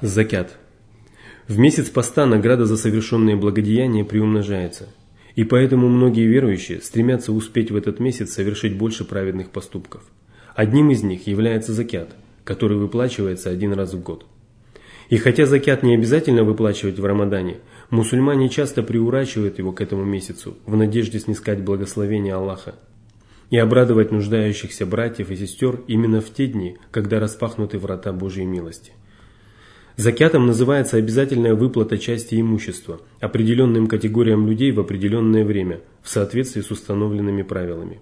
Закят. В месяц поста награда за совершенные благодеяния приумножается. И поэтому многие верующие стремятся успеть в этот месяц совершить больше праведных поступков. Одним из них является закят, который выплачивается один раз в год. И хотя закят не обязательно выплачивать в Рамадане, мусульмане часто приурачивают его к этому месяцу в надежде снискать благословение Аллаха и обрадовать нуждающихся братьев и сестер именно в те дни, когда распахнуты врата Божьей милости. Закятом называется обязательная выплата части имущества определенным категориям людей в определенное время в соответствии с установленными правилами.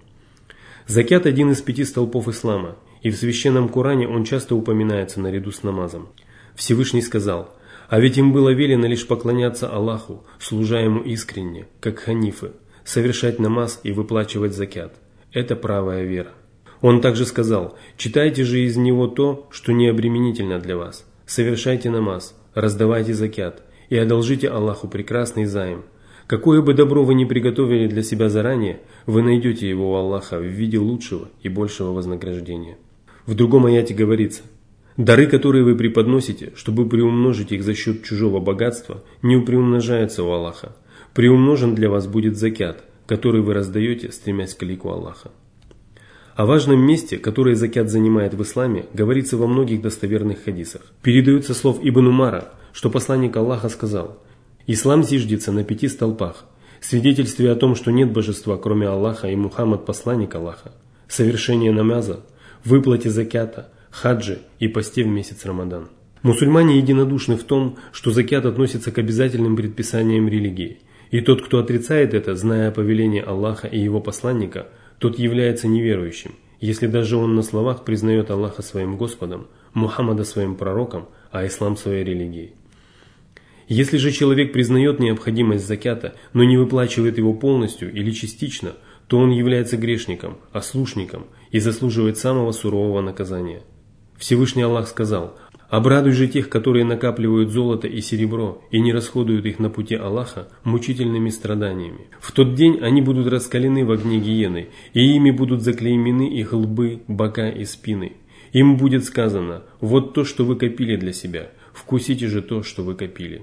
Закят – один из пяти столпов ислама, и в священном Коране он часто упоминается наряду с намазом. Всевышний сказал, «А ведь им было велено лишь поклоняться Аллаху, служа Ему искренне, как ханифы, совершать намаз и выплачивать закят. Это правая вера». Он также сказал, «Читайте же из него то, что не обременительно для вас, совершайте намаз, раздавайте закят и одолжите Аллаху прекрасный займ. Какое бы добро вы ни приготовили для себя заранее, вы найдете его у Аллаха в виде лучшего и большего вознаграждения. В другом аяте говорится, «Дары, которые вы преподносите, чтобы приумножить их за счет чужого богатства, не приумножаются у Аллаха. Приумножен для вас будет закят, который вы раздаете, стремясь к лику Аллаха». О важном месте, которое закят занимает в исламе, говорится во многих достоверных хадисах. Передается слов Ибн Умара, что посланник Аллаха сказал «Ислам зиждется на пяти столпах, свидетельстве о том, что нет божества, кроме Аллаха и Мухаммад посланник Аллаха, совершение намаза, выплате закята, хаджи и посте в месяц Рамадан». Мусульмане единодушны в том, что закят относится к обязательным предписаниям религии. И тот, кто отрицает это, зная о повелении Аллаха и его посланника – тот является неверующим, если даже он на словах признает Аллаха своим Господом, Мухаммада своим пророком, а ислам своей религией. Если же человек признает необходимость закята, но не выплачивает его полностью или частично, то он является грешником, ослушником и заслуживает самого сурового наказания. Всевышний Аллах сказал, Обрадуй же тех, которые накапливают золото и серебро и не расходуют их на пути Аллаха мучительными страданиями. В тот день они будут раскалены в огне гиены, и ими будут заклеймены их лбы, бока и спины. Им будет сказано, вот то, что вы копили для себя, вкусите же то, что вы копили.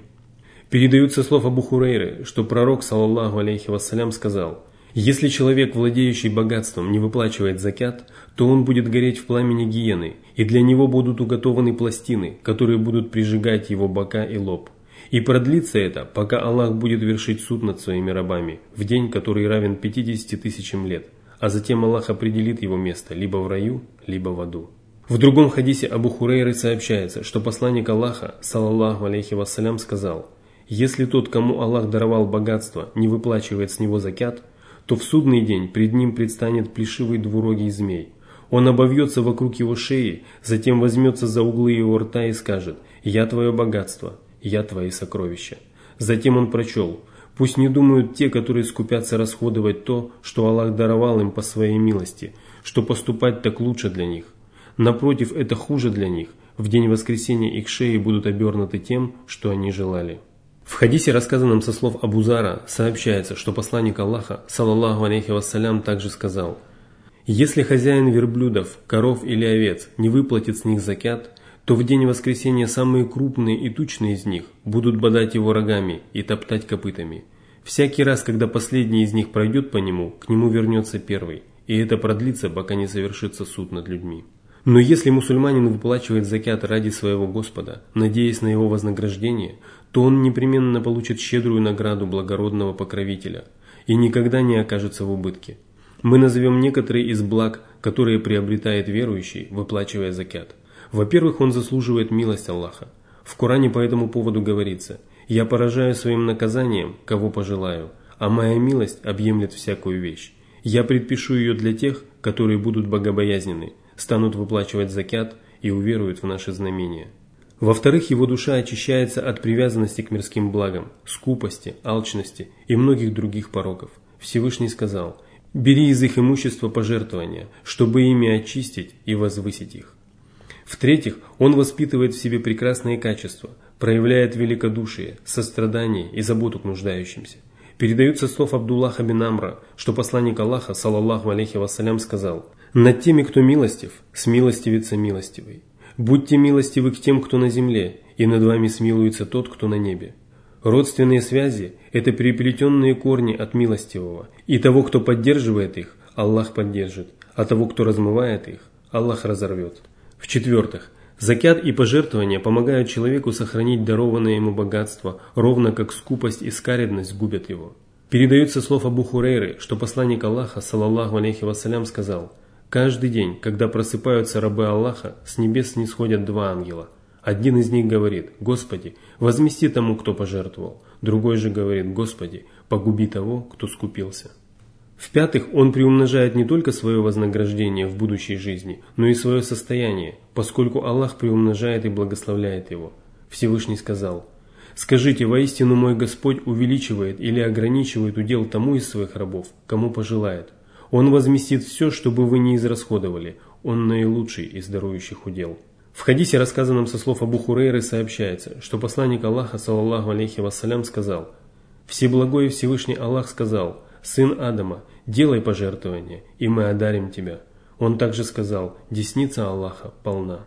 Передаются слов Абу Хурейры, что пророк, саллаллаху алейхи вассалям, сказал – если человек, владеющий богатством, не выплачивает закят, то он будет гореть в пламени гиены, и для него будут уготованы пластины, которые будут прижигать его бока и лоб. И продлится это, пока Аллах будет вершить суд над своими рабами, в день, который равен 50 тысячам лет, а затем Аллах определит его место либо в раю, либо в аду. В другом хадисе Абу Хурейры сообщается, что посланник Аллаха, саллаллаху алейхи вассалям, сказал, «Если тот, кому Аллах даровал богатство, не выплачивает с него закят, то в судный день пред ним предстанет плешивый двурогий змей. Он обовьется вокруг его шеи, затем возьмется за углы его рта и скажет «Я твое богатство, я твои сокровища». Затем он прочел «Пусть не думают те, которые скупятся расходовать то, что Аллах даровал им по своей милости, что поступать так лучше для них. Напротив, это хуже для них. В день воскресения их шеи будут обернуты тем, что они желали». В хадисе, рассказанном со слов Абузара, сообщается, что посланник Аллаха, саллаллаху алейхи вассалям, также сказал «Если хозяин верблюдов, коров или овец не выплатит с них закят, то в день воскресения самые крупные и тучные из них будут бодать его рогами и топтать копытами. Всякий раз, когда последний из них пройдет по нему, к нему вернется первый, и это продлится, пока не совершится суд над людьми». Но если мусульманин выплачивает закят ради своего Господа, надеясь на его вознаграждение, то он непременно получит щедрую награду благородного покровителя и никогда не окажется в убытке. Мы назовем некоторые из благ, которые приобретает верующий, выплачивая закят. Во-первых, он заслуживает милость Аллаха. В Коране по этому поводу говорится «Я поражаю своим наказанием, кого пожелаю, а моя милость объемлет всякую вещь. Я предпишу ее для тех, которые будут богобоязнены, станут выплачивать закят и уверуют в наши знамения». Во-вторых, его душа очищается от привязанности к мирским благам, скупости, алчности и многих других пороков. Всевышний сказал, «Бери из их имущества пожертвования, чтобы ими очистить и возвысить их». В-третьих, он воспитывает в себе прекрасные качества, проявляет великодушие, сострадание и заботу к нуждающимся. Передаются слов Абдуллаха бин Амра, что посланник Аллаха, саллаллаху алейхи вассалям, сказал, «Над теми, кто милостив, смилостивится милостивый». Будьте милостивы к тем, кто на земле, и над вами смилуется тот, кто на небе. Родственные связи – это переплетенные корни от милостивого, и того, кто поддерживает их, Аллах поддержит, а того, кто размывает их, Аллах разорвет. В-четвертых, закят и пожертвования помогают человеку сохранить дарованное ему богатство, ровно как скупость и скаредность губят его. Передается слов Абу Хурейры, что посланник Аллаха, саллаллаху алейхи вассалям, сказал «Каждый день, когда просыпаются рабы Аллаха, с небес не сходят два ангела. Один из них говорит «Господи, возмести тому, кто пожертвовал». Другой же говорит «Господи, погуби того, кто скупился». В-пятых, он приумножает не только свое вознаграждение в будущей жизни, но и свое состояние, поскольку Аллах приумножает и благословляет его. Всевышний сказал, «Скажите, воистину мой Господь увеличивает или ограничивает удел тому из своих рабов, кому пожелает. Он возместит все, чтобы вы не израсходовали, он наилучший из дарующих удел». В хадисе, рассказанном со слов Абу Хурейры, сообщается, что посланник Аллаха, саллаллаху алейхи вассалям, сказал, «Всеблагой Всевышний Аллах сказал, сын Адама, делай пожертвование, и мы одарим тебя». Он также сказал, «Десница Аллаха полна».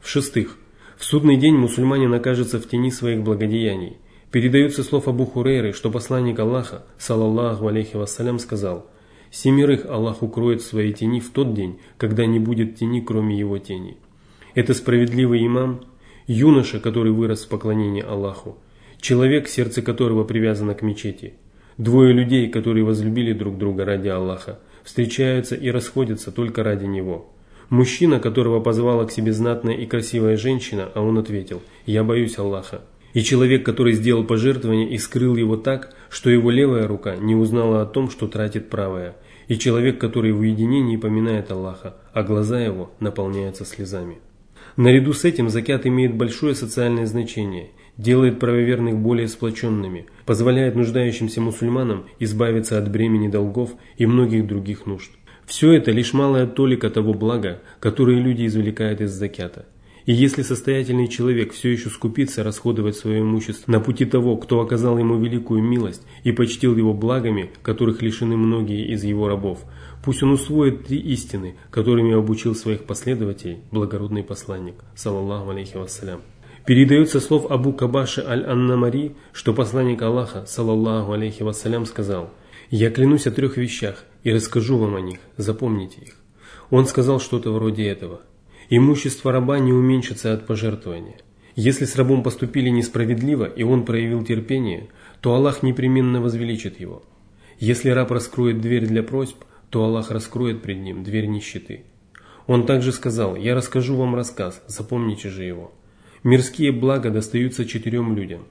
В-шестых, в судный день мусульманин окажется в тени своих благодеяний. Передается слов Абу Хурейры, что посланник Аллаха, саллаллаху алейхи вассалям, сказал, «Семерых Аллах укроет в своей тени в тот день, когда не будет тени, кроме его тени». Это справедливый имам, юноша, который вырос в поклонении Аллаху, человек, сердце которого привязано к мечети, двое людей, которые возлюбили друг друга ради Аллаха, встречаются и расходятся только ради Него. Мужчина, которого позвала к себе знатная и красивая женщина, а он ответил «Я боюсь Аллаха». И человек, который сделал пожертвование и скрыл его так, что его левая рука не узнала о том, что тратит правая. И человек, который в уединении поминает Аллаха, а глаза его наполняются слезами. Наряду с этим закят имеет большое социальное значение, делает правоверных более сплоченными, позволяет нуждающимся мусульманам избавиться от бремени долгов и многих других нужд. Все это лишь малая толика того блага, которое люди извлекают из закята. И если состоятельный человек все еще скупится расходовать свое имущество на пути того, кто оказал ему великую милость и почтил его благами, которых лишены многие из его рабов, Пусть он усвоит три истины, которыми обучил своих последователей благородный посланник, саллаллаху алейхи вассалям. Передается слов Абу Кабаши аль-Аннамари, что посланник Аллаха, саллаллаху алейхи вассалям, сказал, «Я клянусь о трех вещах и расскажу вам о них, запомните их». Он сказал что-то вроде этого. Имущество раба не уменьшится от пожертвования. Если с рабом поступили несправедливо, и он проявил терпение, то Аллах непременно возвеличит его. Если раб раскроет дверь для просьб, то Аллах раскроет пред ним дверь нищеты. Он также сказал, «Я расскажу вам рассказ, запомните же его. Мирские блага достаются четырем людям.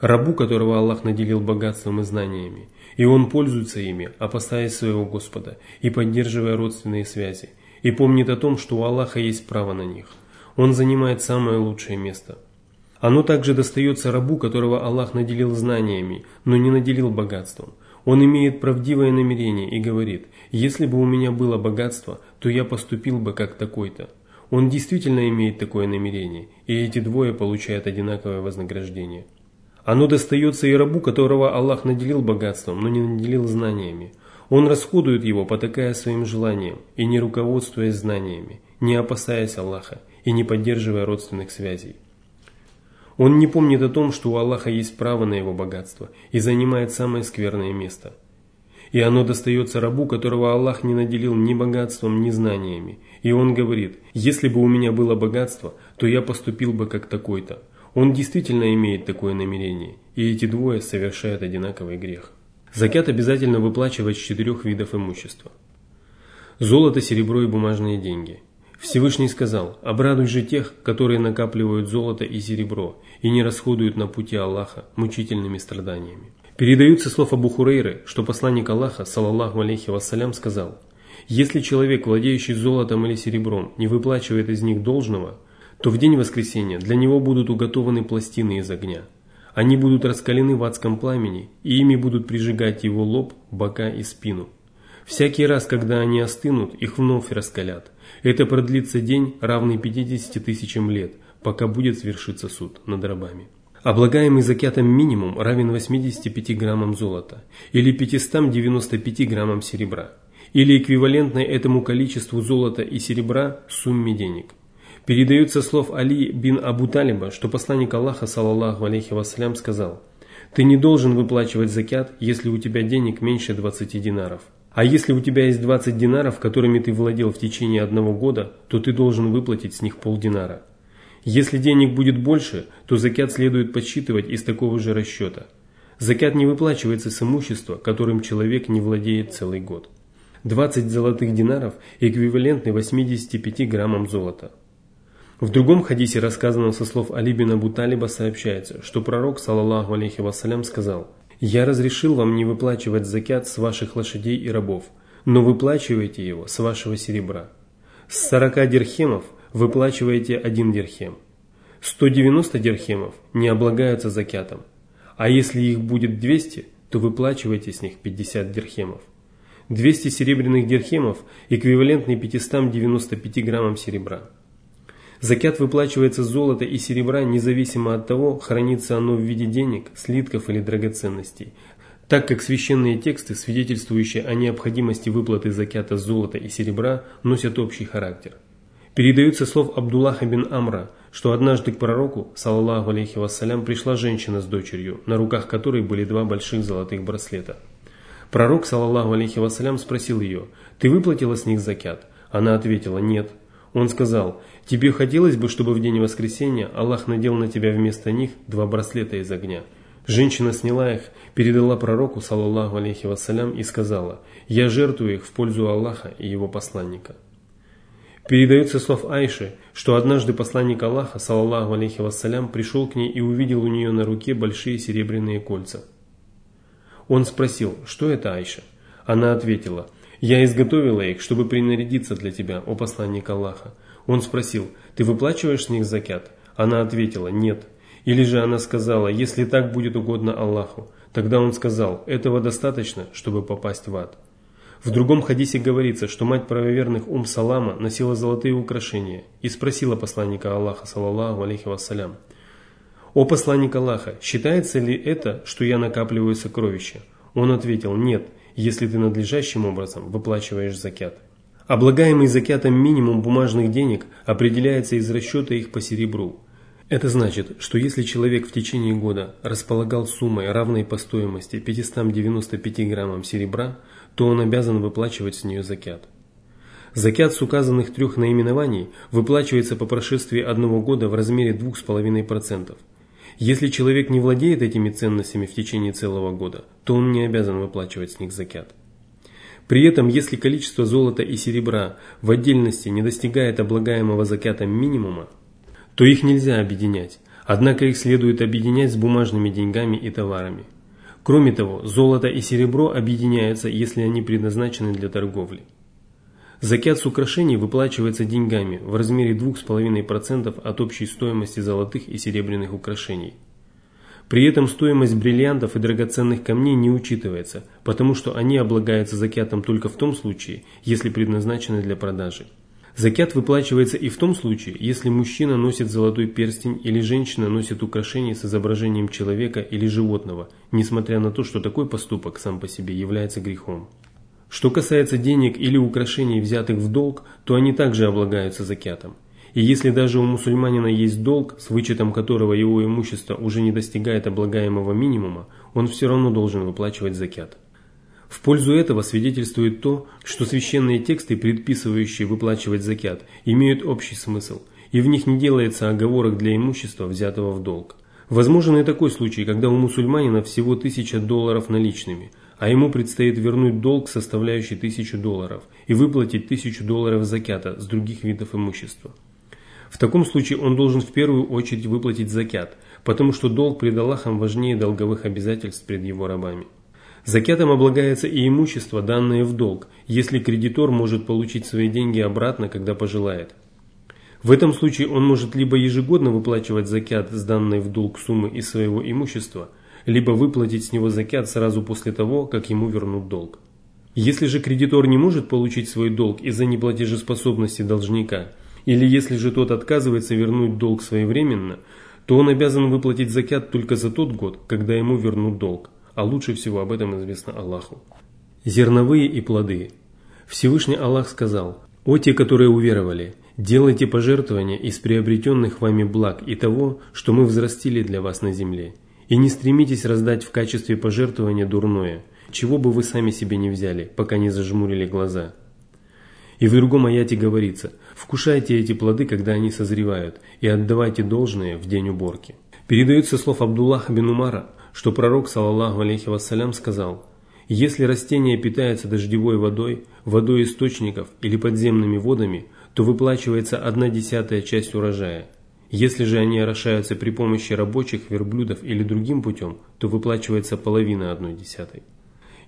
Рабу, которого Аллах наделил богатством и знаниями, и он пользуется ими, опасаясь своего Господа и поддерживая родственные связи, и помнит о том, что у Аллаха есть право на них. Он занимает самое лучшее место. Оно также достается рабу, которого Аллах наделил знаниями, но не наделил богатством. Он имеет правдивое намерение и говорит, если бы у меня было богатство, то я поступил бы как такой-то. Он действительно имеет такое намерение, и эти двое получают одинаковое вознаграждение. Оно достается и рабу, которого Аллах наделил богатством, но не наделил знаниями. Он расходует его, потакая своим желаниям, и не руководствуясь знаниями, не опасаясь Аллаха и не поддерживая родственных связей. Он не помнит о том, что у Аллаха есть право на его богатство и занимает самое скверное место – и оно достается рабу, которого Аллах не наделил ни богатством, ни знаниями. И он говорит, если бы у меня было богатство, то я поступил бы как такой-то. Он действительно имеет такое намерение, и эти двое совершают одинаковый грех. Закят обязательно выплачивать с четырех видов имущества. Золото, серебро и бумажные деньги. Всевышний сказал, обрадуй же тех, которые накапливают золото и серебро и не расходуют на пути Аллаха мучительными страданиями. Передаются слов Абу Хурейры, что посланник Аллаха, салаллаху алейхи вассалям, сказал, «Если человек, владеющий золотом или серебром, не выплачивает из них должного, то в день воскресения для него будут уготованы пластины из огня. Они будут раскалены в адском пламени, и ими будут прижигать его лоб, бока и спину. Всякий раз, когда они остынут, их вновь раскалят. Это продлится день, равный 50 тысячам лет, пока будет свершиться суд над рабами. Облагаемый закятом минимум равен 85 граммам золота или 595 граммам серебра, или эквивалентной этому количеству золота и серебра сумме денег. Передается слов Али бин Абу Талиба, что посланник Аллаха, саллаллаху алейхи вассалям, сказал, «Ты не должен выплачивать закят, если у тебя денег меньше 20 динаров. А если у тебя есть 20 динаров, которыми ты владел в течение одного года, то ты должен выплатить с них полдинара. Если денег будет больше, то закят следует подсчитывать из такого же расчета. Закят не выплачивается с имущества, которым человек не владеет целый год. 20 золотых динаров эквивалентны 85 граммам золота. В другом хадисе, рассказанном со слов Али бин Абу Талиба, сообщается, что пророк, саллаллаху алейхи вассалям, сказал «Я разрешил вам не выплачивать закят с ваших лошадей и рабов, но выплачивайте его с вашего серебра. С 40 дирхемов выплачиваете один дирхем. 190 дирхемов не облагаются закятом, а если их будет 200, то выплачивайте с них 50 дирхемов. 200 серебряных дирхемов эквивалентны 595 граммам серебра. Закят выплачивается золота и серебра независимо от того, хранится оно в виде денег, слитков или драгоценностей, так как священные тексты, свидетельствующие о необходимости выплаты закята золота и серебра, носят общий характер. Передаются слов Абдуллаха бин Амра, что однажды к пророку, саллаллаху алейхи вассалям, пришла женщина с дочерью, на руках которой были два больших золотых браслета. Пророк, саллаллаху алейхи вассалям, спросил ее, «Ты выплатила с них закят?» Она ответила, «Нет». Он сказал, «Тебе хотелось бы, чтобы в день воскресения Аллах надел на тебя вместо них два браслета из огня». Женщина сняла их, передала пророку, саллаллаху алейхи вассалям, и сказала, «Я жертвую их в пользу Аллаха и его посланника». Передается слов Айши, что однажды посланник Аллаха, саллаллаху алейхи вассалям, пришел к ней и увидел у нее на руке большие серебряные кольца. Он спросил, что это Айша? Она ответила, «Я изготовила их, чтобы принарядиться для тебя, о посланник Аллаха». Он спросил, «Ты выплачиваешь с них закят?» Она ответила, «Нет». Или же она сказала, «Если так будет угодно Аллаху». Тогда он сказал, «Этого достаточно, чтобы попасть в ад». В другом хадисе говорится, что мать правоверных Ум Салама носила золотые украшения и спросила посланника Аллаха, саллаллаху алейхи вассалям, «О посланник Аллаха, считается ли это, что я накапливаю сокровища?» Он ответил, «Нет, если ты надлежащим образом выплачиваешь закят. Облагаемый закятом минимум бумажных денег определяется из расчета их по серебру. Это значит, что если человек в течение года располагал суммой, равной по стоимости 595 граммам серебра, то он обязан выплачивать с нее закят. Закят с указанных трех наименований выплачивается по прошествии одного года в размере 2,5%. Если человек не владеет этими ценностями в течение целого года, то он не обязан выплачивать с них закят. При этом, если количество золота и серебра в отдельности не достигает облагаемого закятом минимума, то их нельзя объединять, однако их следует объединять с бумажными деньгами и товарами. Кроме того, золото и серебро объединяются, если они предназначены для торговли. Закят с украшений выплачивается деньгами в размере 2,5% от общей стоимости золотых и серебряных украшений. При этом стоимость бриллиантов и драгоценных камней не учитывается, потому что они облагаются закятом только в том случае, если предназначены для продажи. Закят выплачивается и в том случае, если мужчина носит золотой перстень или женщина носит украшения с изображением человека или животного, несмотря на то, что такой поступок сам по себе является грехом. Что касается денег или украшений, взятых в долг, то они также облагаются закятом. И если даже у мусульманина есть долг, с вычетом которого его имущество уже не достигает облагаемого минимума, он все равно должен выплачивать закят. В пользу этого свидетельствует то, что священные тексты, предписывающие выплачивать закят, имеют общий смысл, и в них не делается оговорок для имущества, взятого в долг. Возможен и такой случай, когда у мусульманина всего тысяча долларов наличными – а ему предстоит вернуть долг, составляющий тысячу долларов, и выплатить тысячу долларов закята с других видов имущества. В таком случае он должен в первую очередь выплатить закят, потому что долг пред Аллахом важнее долговых обязательств пред его рабами. Закятом облагается и имущество, данное в долг, если кредитор может получить свои деньги обратно, когда пожелает. В этом случае он может либо ежегодно выплачивать закят с данной в долг суммы из своего имущества – либо выплатить с него закят сразу после того, как ему вернут долг. Если же кредитор не может получить свой долг из-за неплатежеспособности должника, или если же тот отказывается вернуть долг своевременно, то он обязан выплатить закят только за тот год, когда ему вернут долг, а лучше всего об этом известно Аллаху. Зерновые и плоды. Всевышний Аллах сказал, «О те, которые уверовали, делайте пожертвования из приобретенных вами благ и того, что мы взрастили для вас на земле, и не стремитесь раздать в качестве пожертвования дурное, чего бы вы сами себе не взяли, пока не зажмурили глаза». И в другом аяте говорится «Вкушайте эти плоды, когда они созревают, и отдавайте должное в день уборки». Передается слов Абдуллаха бин Умара, что пророк, саллаллаху алейхи вассалям, сказал «Если растение питается дождевой водой, водой источников или подземными водами, то выплачивается одна десятая часть урожая. Если же они орошаются при помощи рабочих, верблюдов или другим путем, то выплачивается половина одной десятой.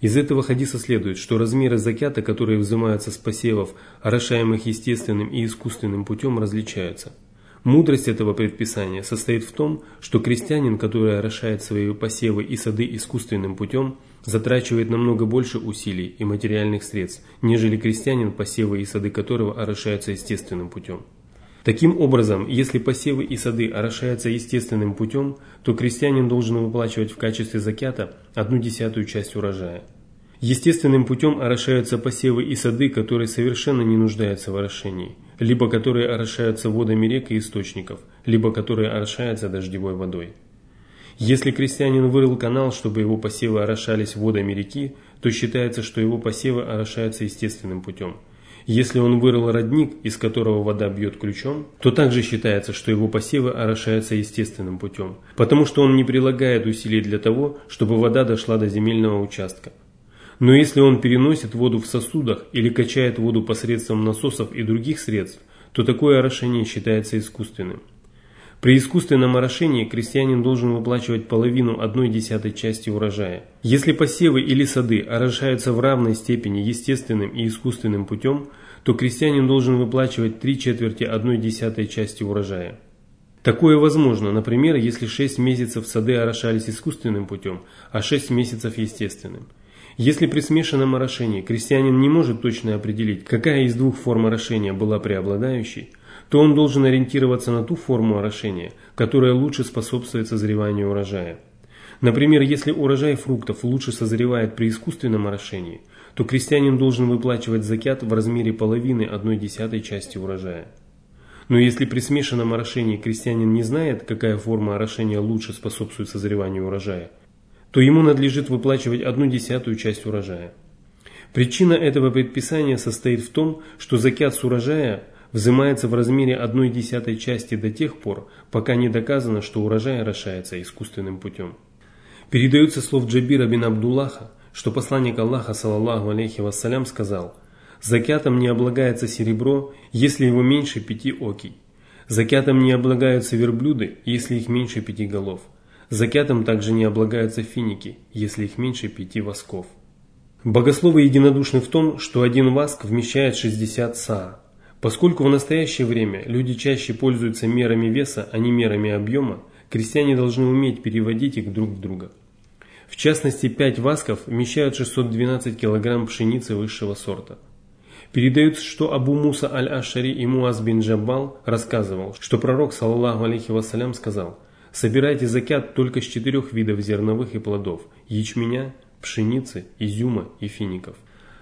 Из этого хадиса следует, что размеры закята, которые взимаются с посевов, орошаемых естественным и искусственным путем, различаются. Мудрость этого предписания состоит в том, что крестьянин, который орошает свои посевы и сады искусственным путем, затрачивает намного больше усилий и материальных средств, нежели крестьянин, посевы и сады которого орошаются естественным путем. Таким образом, если посевы и сады орошаются естественным путем, то крестьянин должен выплачивать в качестве закята одну десятую часть урожая. Естественным путем орошаются посевы и сады, которые совершенно не нуждаются в орошении, либо которые орошаются водами рек и источников, либо которые орошаются дождевой водой. Если крестьянин вырыл канал, чтобы его посевы орошались водами реки, то считается, что его посевы орошаются естественным путем – если он вырыл родник, из которого вода бьет ключом, то также считается, что его посевы орошаются естественным путем, потому что он не прилагает усилий для того, чтобы вода дошла до земельного участка. Но если он переносит воду в сосудах или качает воду посредством насосов и других средств, то такое орошение считается искусственным. При искусственном орошении крестьянин должен выплачивать половину одной десятой части урожая. Если посевы или сады орошаются в равной степени естественным и искусственным путем, то крестьянин должен выплачивать три четверти одной десятой части урожая. Такое возможно, например, если 6 месяцев сады орошались искусственным путем, а 6 месяцев естественным. Если при смешанном орошении крестьянин не может точно определить, какая из двух форм орошения была преобладающей, то он должен ориентироваться на ту форму орошения, которая лучше способствует созреванию урожая. Например, если урожай фруктов лучше созревает при искусственном орошении, то крестьянин должен выплачивать закят в размере половины одной десятой части урожая. Но если при смешанном орошении крестьянин не знает, какая форма орошения лучше способствует созреванию урожая, то ему надлежит выплачивать одну десятую часть урожая. Причина этого предписания состоит в том, что закят с урожая – взимается в размере одной десятой части до тех пор, пока не доказано, что урожай орошается искусственным путем. Передается слов Джабира бин Абдуллаха, что посланник Аллаха, саллаллаху алейхи вассалям, сказал «Закятом не облагается серебро, если его меньше пяти окий. Закятом не облагаются верблюды, если их меньше пяти голов. Закятом также не облагаются финики, если их меньше пяти восков». Богословы единодушны в том, что один воск вмещает 60 саа, Поскольку в настоящее время люди чаще пользуются мерами веса, а не мерами объема, крестьяне должны уметь переводить их друг в друга. В частности, 5 васков вмещают 612 кг пшеницы высшего сорта. Передается, что Абу Муса аль-Ашари и Муаз бин Джаббал рассказывал, что пророк, саллаху алейхи вассалям, сказал «Собирайте закят только с четырех видов зерновых и плодов – ячменя, пшеницы, изюма и фиников».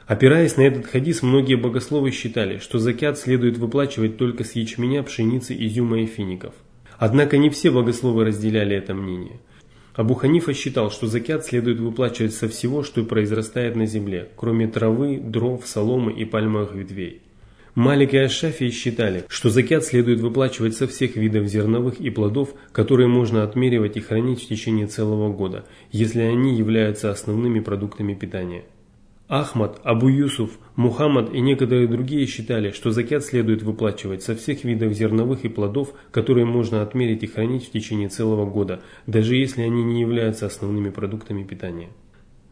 Опираясь на этот хадис, многие богословы считали, что закят следует выплачивать только с ячменя, пшеницы, изюма и фиников. Однако не все богословы разделяли это мнение. Абу Ханифа считал, что закят следует выплачивать со всего, что произрастает на земле, кроме травы, дров, соломы и пальмовых ветвей. Малик и Ашафии считали, что закят следует выплачивать со всех видов зерновых и плодов, которые можно отмеривать и хранить в течение целого года, если они являются основными продуктами питания. Ахмад, Абу Юсуф, Мухаммад и некоторые другие считали, что закят следует выплачивать со всех видов зерновых и плодов, которые можно отмерить и хранить в течение целого года, даже если они не являются основными продуктами питания.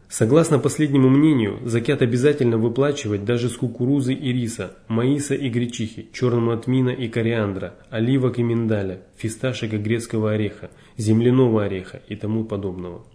Согласно последнему мнению, закят обязательно выплачивать даже с кукурузы и риса, маиса и гречихи, черного тмина и кориандра, оливок и миндаля, фисташек и грецкого ореха, земляного ореха и тому подобного.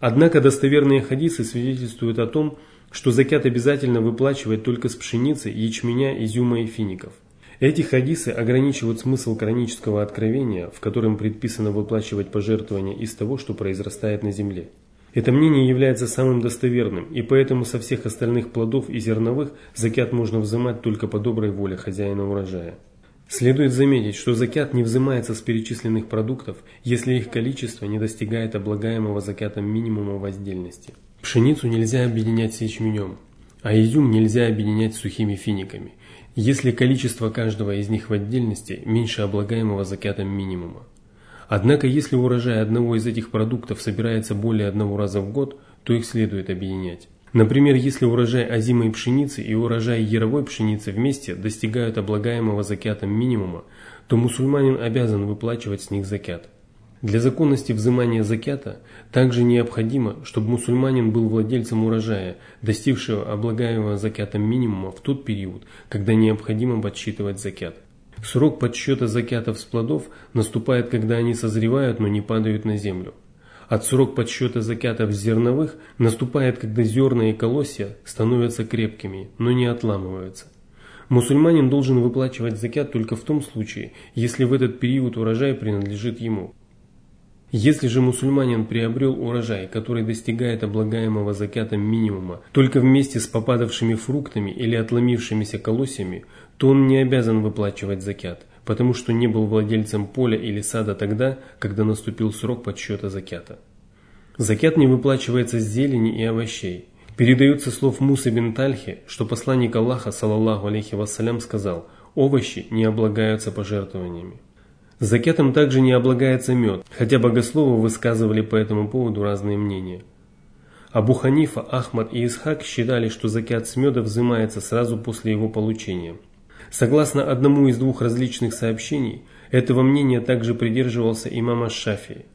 Однако достоверные хадисы свидетельствуют о том, что закят обязательно выплачивать только с пшеницы, ячменя, изюма и фиников. Эти хадисы ограничивают смысл коранического откровения, в котором предписано выплачивать пожертвования из того, что произрастает на земле. Это мнение является самым достоверным, и поэтому со всех остальных плодов и зерновых закят можно взимать только по доброй воле хозяина урожая. Следует заметить, что закят не взимается с перечисленных продуктов, если их количество не достигает облагаемого закятом минимума воздельности. Пшеницу нельзя объединять с ячменем, а изюм нельзя объединять с сухими финиками, если количество каждого из них в отдельности меньше облагаемого закятом минимума. Однако, если урожай одного из этих продуктов собирается более одного раза в год, то их следует объединять. Например, если урожай озимой пшеницы и урожай яровой пшеницы вместе достигают облагаемого закятом минимума, то мусульманин обязан выплачивать с них закят. Для законности взимания закята также необходимо, чтобы мусульманин был владельцем урожая, достигшего облагаемого закятом минимума в тот период, когда необходимо подсчитывать закят. Срок подсчета закятов с плодов наступает, когда они созревают, но не падают на землю. От срок подсчета закятов зерновых наступает, когда зерна и колосья становятся крепкими, но не отламываются. Мусульманин должен выплачивать закят только в том случае, если в этот период урожай принадлежит ему. Если же мусульманин приобрел урожай, который достигает облагаемого закятом минимума только вместе с попадавшими фруктами или отломившимися колосьями, то он не обязан выплачивать закят, потому что не был владельцем поля или сада тогда, когда наступил срок подсчета закята. Закят не выплачивается с зелени и овощей. Передается слов Мусы бин Тальхи, что посланник Аллаха, саллаллаху алейхи вассалям, сказал, овощи не облагаются пожертвованиями. Закятом также не облагается мед, хотя богословы высказывали по этому поводу разные мнения. Абу Ханифа, Ахмад и Исхак считали, что закят с меда взимается сразу после его получения. Согласно одному из двух различных сообщений, этого мнения также придерживался имам Аш-Шафии.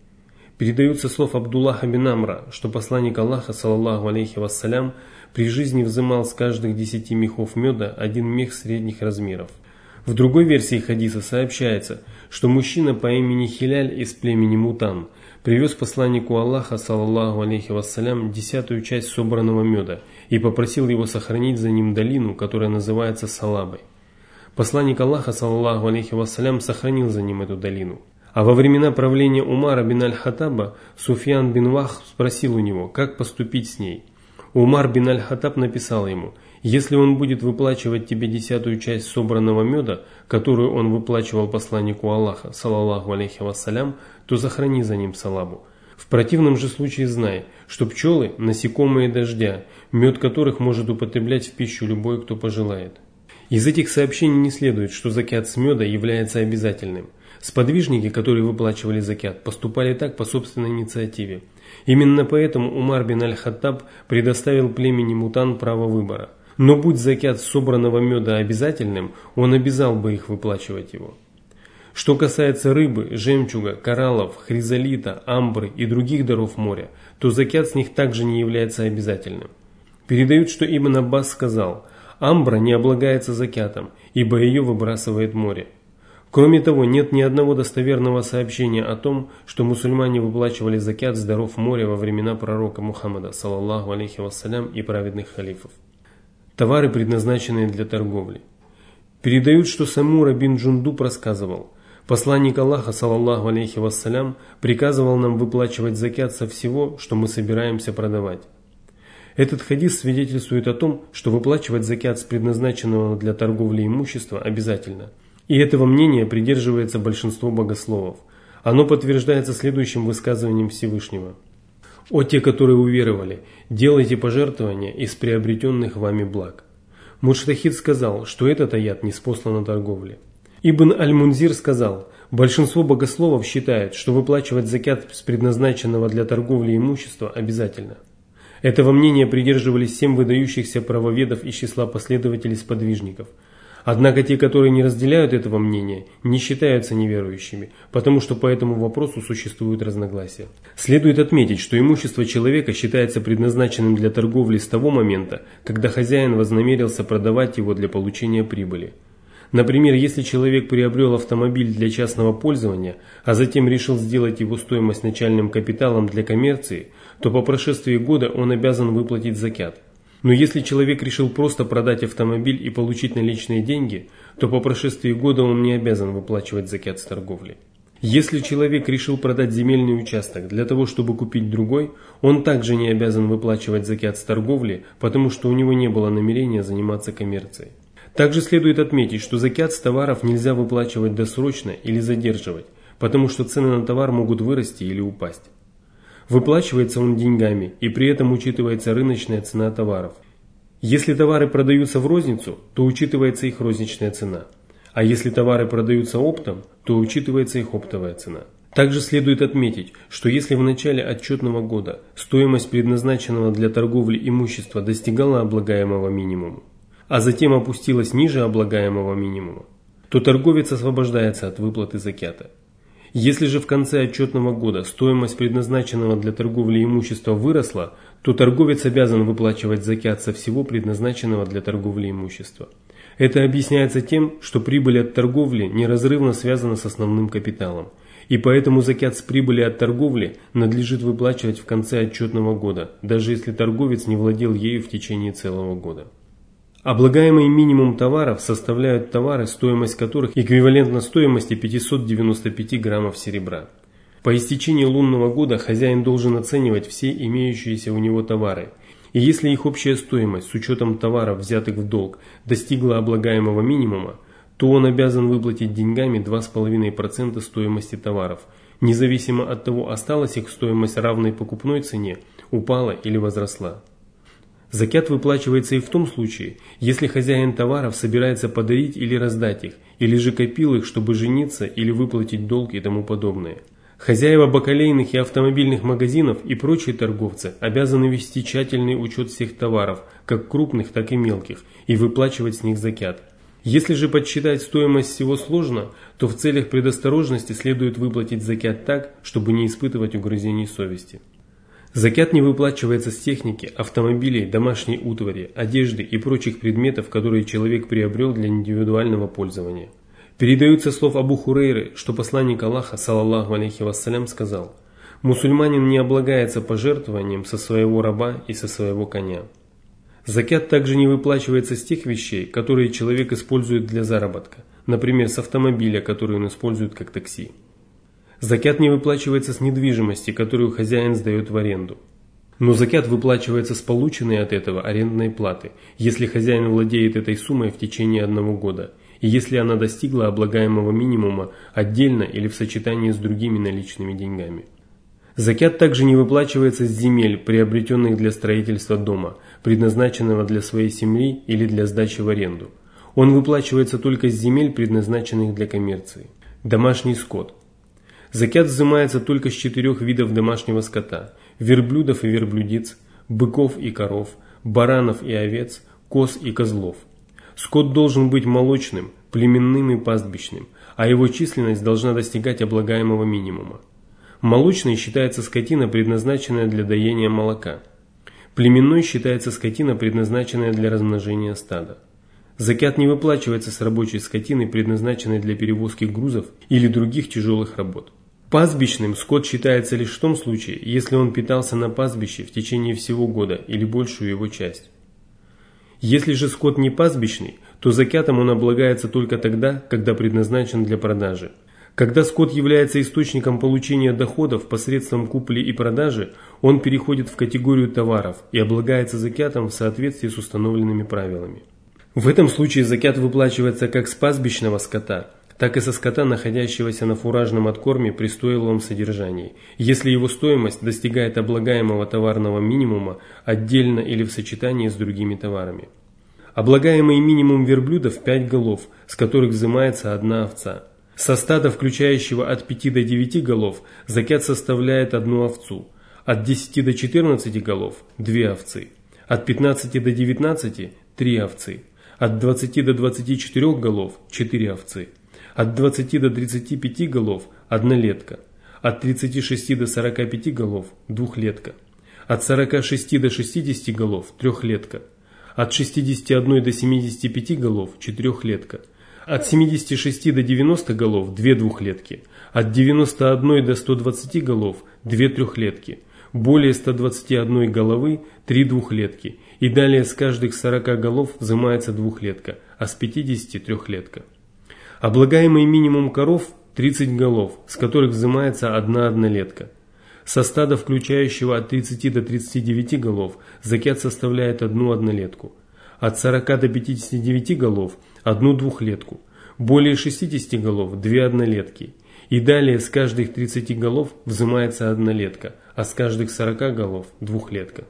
Передаются слов Абдуллаха бин Амра, что посланник Аллаха, саллаллаху алейхи вассалям, при жизни взимал с каждых десяти мехов меда один мех средних размеров. В другой версии хадиса сообщается, что мужчина по имени Хиляль из племени Мутан привез посланнику Аллаха, саллаллаху алейхи вассалям, десятую часть собранного меда и попросил его сохранить за ним долину, которая называется Салабой. Посланник Аллаха, саллаллаху алейхи вассалям, сохранил за ним эту долину. А во времена правления Умара бин Аль-Хаттаба Суфьян бин Вах спросил у него, как поступить с ней. Умар бин Аль-Хаттаб написал ему – если он будет выплачивать тебе десятую часть собранного меда, которую он выплачивал посланнику Аллаха, салаллаху алейхи вассалям, то сохрани за ним салабу. В противном же случае знай, что пчелы – насекомые дождя, мед которых может употреблять в пищу любой, кто пожелает. Из этих сообщений не следует, что закят с меда является обязательным. Сподвижники, которые выплачивали закят, поступали так по собственной инициативе. Именно поэтому Умар бин аль-Хаттаб предоставил племени Мутан право выбора – но будь закят собранного меда обязательным, он обязал бы их выплачивать его. Что касается рыбы, жемчуга, кораллов, хризолита, амбры и других даров моря, то закят с них также не является обязательным. Передают, что Ибн Аббас сказал, амбра не облагается закятом, ибо ее выбрасывает море. Кроме того, нет ни одного достоверного сообщения о том, что мусульмане выплачивали закят с даров моря во времена пророка Мухаммада, саллаллаху алейхи вассалям, и праведных халифов товары, предназначенные для торговли. Передают, что Самура бин Джундуб рассказывал, посланник Аллаха, саллаллаху алейхи вассалям, приказывал нам выплачивать закят со всего, что мы собираемся продавать. Этот хадис свидетельствует о том, что выплачивать закят с предназначенного для торговли имущества обязательно. И этого мнения придерживается большинство богословов. Оно подтверждается следующим высказыванием Всевышнего. «О те, которые уверовали, делайте пожертвования из приобретенных вами благ». Муштахид сказал, что этот аят не спослан на торговле. Ибн Аль-Мунзир сказал, большинство богословов считает, что выплачивать закят с предназначенного для торговли имущества обязательно. Этого мнения придерживались семь выдающихся правоведов из числа последователей сподвижников – Однако те, которые не разделяют этого мнения, не считаются неверующими, потому что по этому вопросу существуют разногласия. Следует отметить, что имущество человека считается предназначенным для торговли с того момента, когда хозяин вознамерился продавать его для получения прибыли. Например, если человек приобрел автомобиль для частного пользования, а затем решил сделать его стоимость начальным капиталом для коммерции, то по прошествии года он обязан выплатить закят. Но если человек решил просто продать автомобиль и получить наличные деньги, то по прошествии года он не обязан выплачивать закят с торговли. Если человек решил продать земельный участок для того, чтобы купить другой, он также не обязан выплачивать закят с торговли, потому что у него не было намерения заниматься коммерцией. Также следует отметить, что закят с товаров нельзя выплачивать досрочно или задерживать, потому что цены на товар могут вырасти или упасть. Выплачивается он деньгами и при этом учитывается рыночная цена товаров. Если товары продаются в розницу, то учитывается их розничная цена. А если товары продаются оптом, то учитывается их оптовая цена. Также следует отметить, что если в начале отчетного года стоимость предназначенного для торговли имущества достигала облагаемого минимума, а затем опустилась ниже облагаемого минимума, то торговец освобождается от выплаты закята. Если же в конце отчетного года стоимость предназначенного для торговли имущества выросла, то торговец обязан выплачивать закят со всего предназначенного для торговли имущества. Это объясняется тем, что прибыль от торговли неразрывно связана с основным капиталом, и поэтому закят с прибыли от торговли надлежит выплачивать в конце отчетного года, даже если торговец не владел ею в течение целого года. Облагаемый минимум товаров составляют товары, стоимость которых эквивалентна стоимости 595 граммов серебра. По истечении лунного года хозяин должен оценивать все имеющиеся у него товары. И если их общая стоимость с учетом товаров, взятых в долг, достигла облагаемого минимума, то он обязан выплатить деньгами 2,5% стоимости товаров, независимо от того, осталась их стоимость равной покупной цене, упала или возросла. Закят выплачивается и в том случае, если хозяин товаров собирается подарить или раздать их, или же копил их, чтобы жениться или выплатить долг и тому подобное. Хозяева бакалейных и автомобильных магазинов и прочие торговцы обязаны вести тщательный учет всех товаров, как крупных, так и мелких, и выплачивать с них закят. Если же подсчитать стоимость всего сложно, то в целях предосторожности следует выплатить закят так, чтобы не испытывать угрызений совести. Закят не выплачивается с техники, автомобилей, домашней утвари, одежды и прочих предметов, которые человек приобрел для индивидуального пользования. Передаются слов Абу Хурейры, что посланник Аллаха, саллаллаху алейхи вассалям, сказал «Мусульманин не облагается пожертвованием со своего раба и со своего коня». Закят также не выплачивается с тех вещей, которые человек использует для заработка, например, с автомобиля, который он использует как такси. Закят не выплачивается с недвижимости, которую хозяин сдает в аренду. Но закят выплачивается с полученной от этого арендной платы, если хозяин владеет этой суммой в течение одного года, и если она достигла облагаемого минимума отдельно или в сочетании с другими наличными деньгами. Закят также не выплачивается с земель, приобретенных для строительства дома, предназначенного для своей семьи или для сдачи в аренду. Он выплачивается только с земель, предназначенных для коммерции. Домашний скот – Закят взимается только с четырех видов домашнего скота – верблюдов и верблюдиц, быков и коров, баранов и овец, коз и козлов. Скот должен быть молочным, племенным и пастбищным, а его численность должна достигать облагаемого минимума. Молочной считается скотина, предназначенная для доения молока. Племенной считается скотина, предназначенная для размножения стада. Закят не выплачивается с рабочей скотины, предназначенной для перевозки грузов или других тяжелых работ. Пастбищным скот считается лишь в том случае, если он питался на пастбище в течение всего года или большую его часть. Если же скот не пастбищный, то закятом он облагается только тогда, когда предназначен для продажи. Когда скот является источником получения доходов посредством купли и продажи, он переходит в категорию товаров и облагается закятом в соответствии с установленными правилами. В этом случае закят выплачивается как с пастбищного скота, так и со скота, находящегося на фуражном откорме при стоиловом содержании, если его стоимость достигает облагаемого товарного минимума отдельно или в сочетании с другими товарами. Облагаемый минимум верблюдов 5 голов, с которых взимается одна овца. Со стада, включающего от 5 до 9 голов, закят составляет одну овцу, от 10 до 14 голов – 2 овцы, от 15 до 19 – 3 овцы, от 20 до 24 голов – 4 овцы. От 20 до 35 голов – однолетка. От 36 до 45 голов – двухлетка. От 46 до 60 голов – трехлетка. От 61 до 75 голов – четырехлетка. От 76 до 90 голов – две двухлетки. От 91 до 120 голов – две трехлетки. Более 121 головы – три двухлетки. И далее с каждых 40 голов взимается двухлетка, а с 50 – трехлетка. Облагаемый минимум коров 30 голов, с которых взимается одна однолетка. Со стада, включающего от 30 до 39 голов, закят составляет одну однолетку. От 40 до 59 голов – одну двухлетку. Более 60 голов – две однолетки. И далее с каждых 30 голов взимается однолетка, а с каждых 40 голов – двухлетка.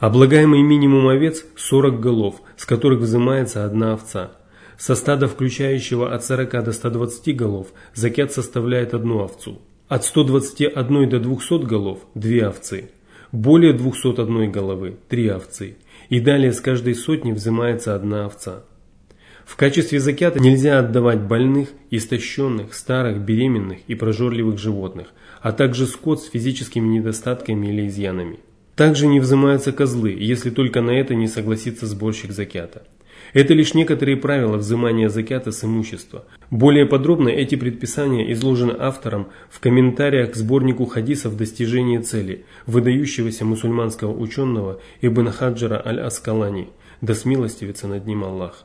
Облагаемый минимум овец – 40 голов, с которых взимается одна овца. Со стада, включающего от 40 до 120 голов, закят составляет одну овцу. От 121 до 200 голов – две овцы. Более 201 головы – три овцы. И далее с каждой сотни взимается одна овца. В качестве закята нельзя отдавать больных, истощенных, старых, беременных и прожорливых животных, а также скот с физическими недостатками или изъянами. Также не взимаются козлы, если только на это не согласится сборщик закята. Это лишь некоторые правила взимания закята с имущества. Более подробно эти предписания изложены автором в комментариях к сборнику хадисов «Достижение цели» выдающегося мусульманского ученого Ибн Хаджара аль-Аскалани, да смилостивится над ним Аллах.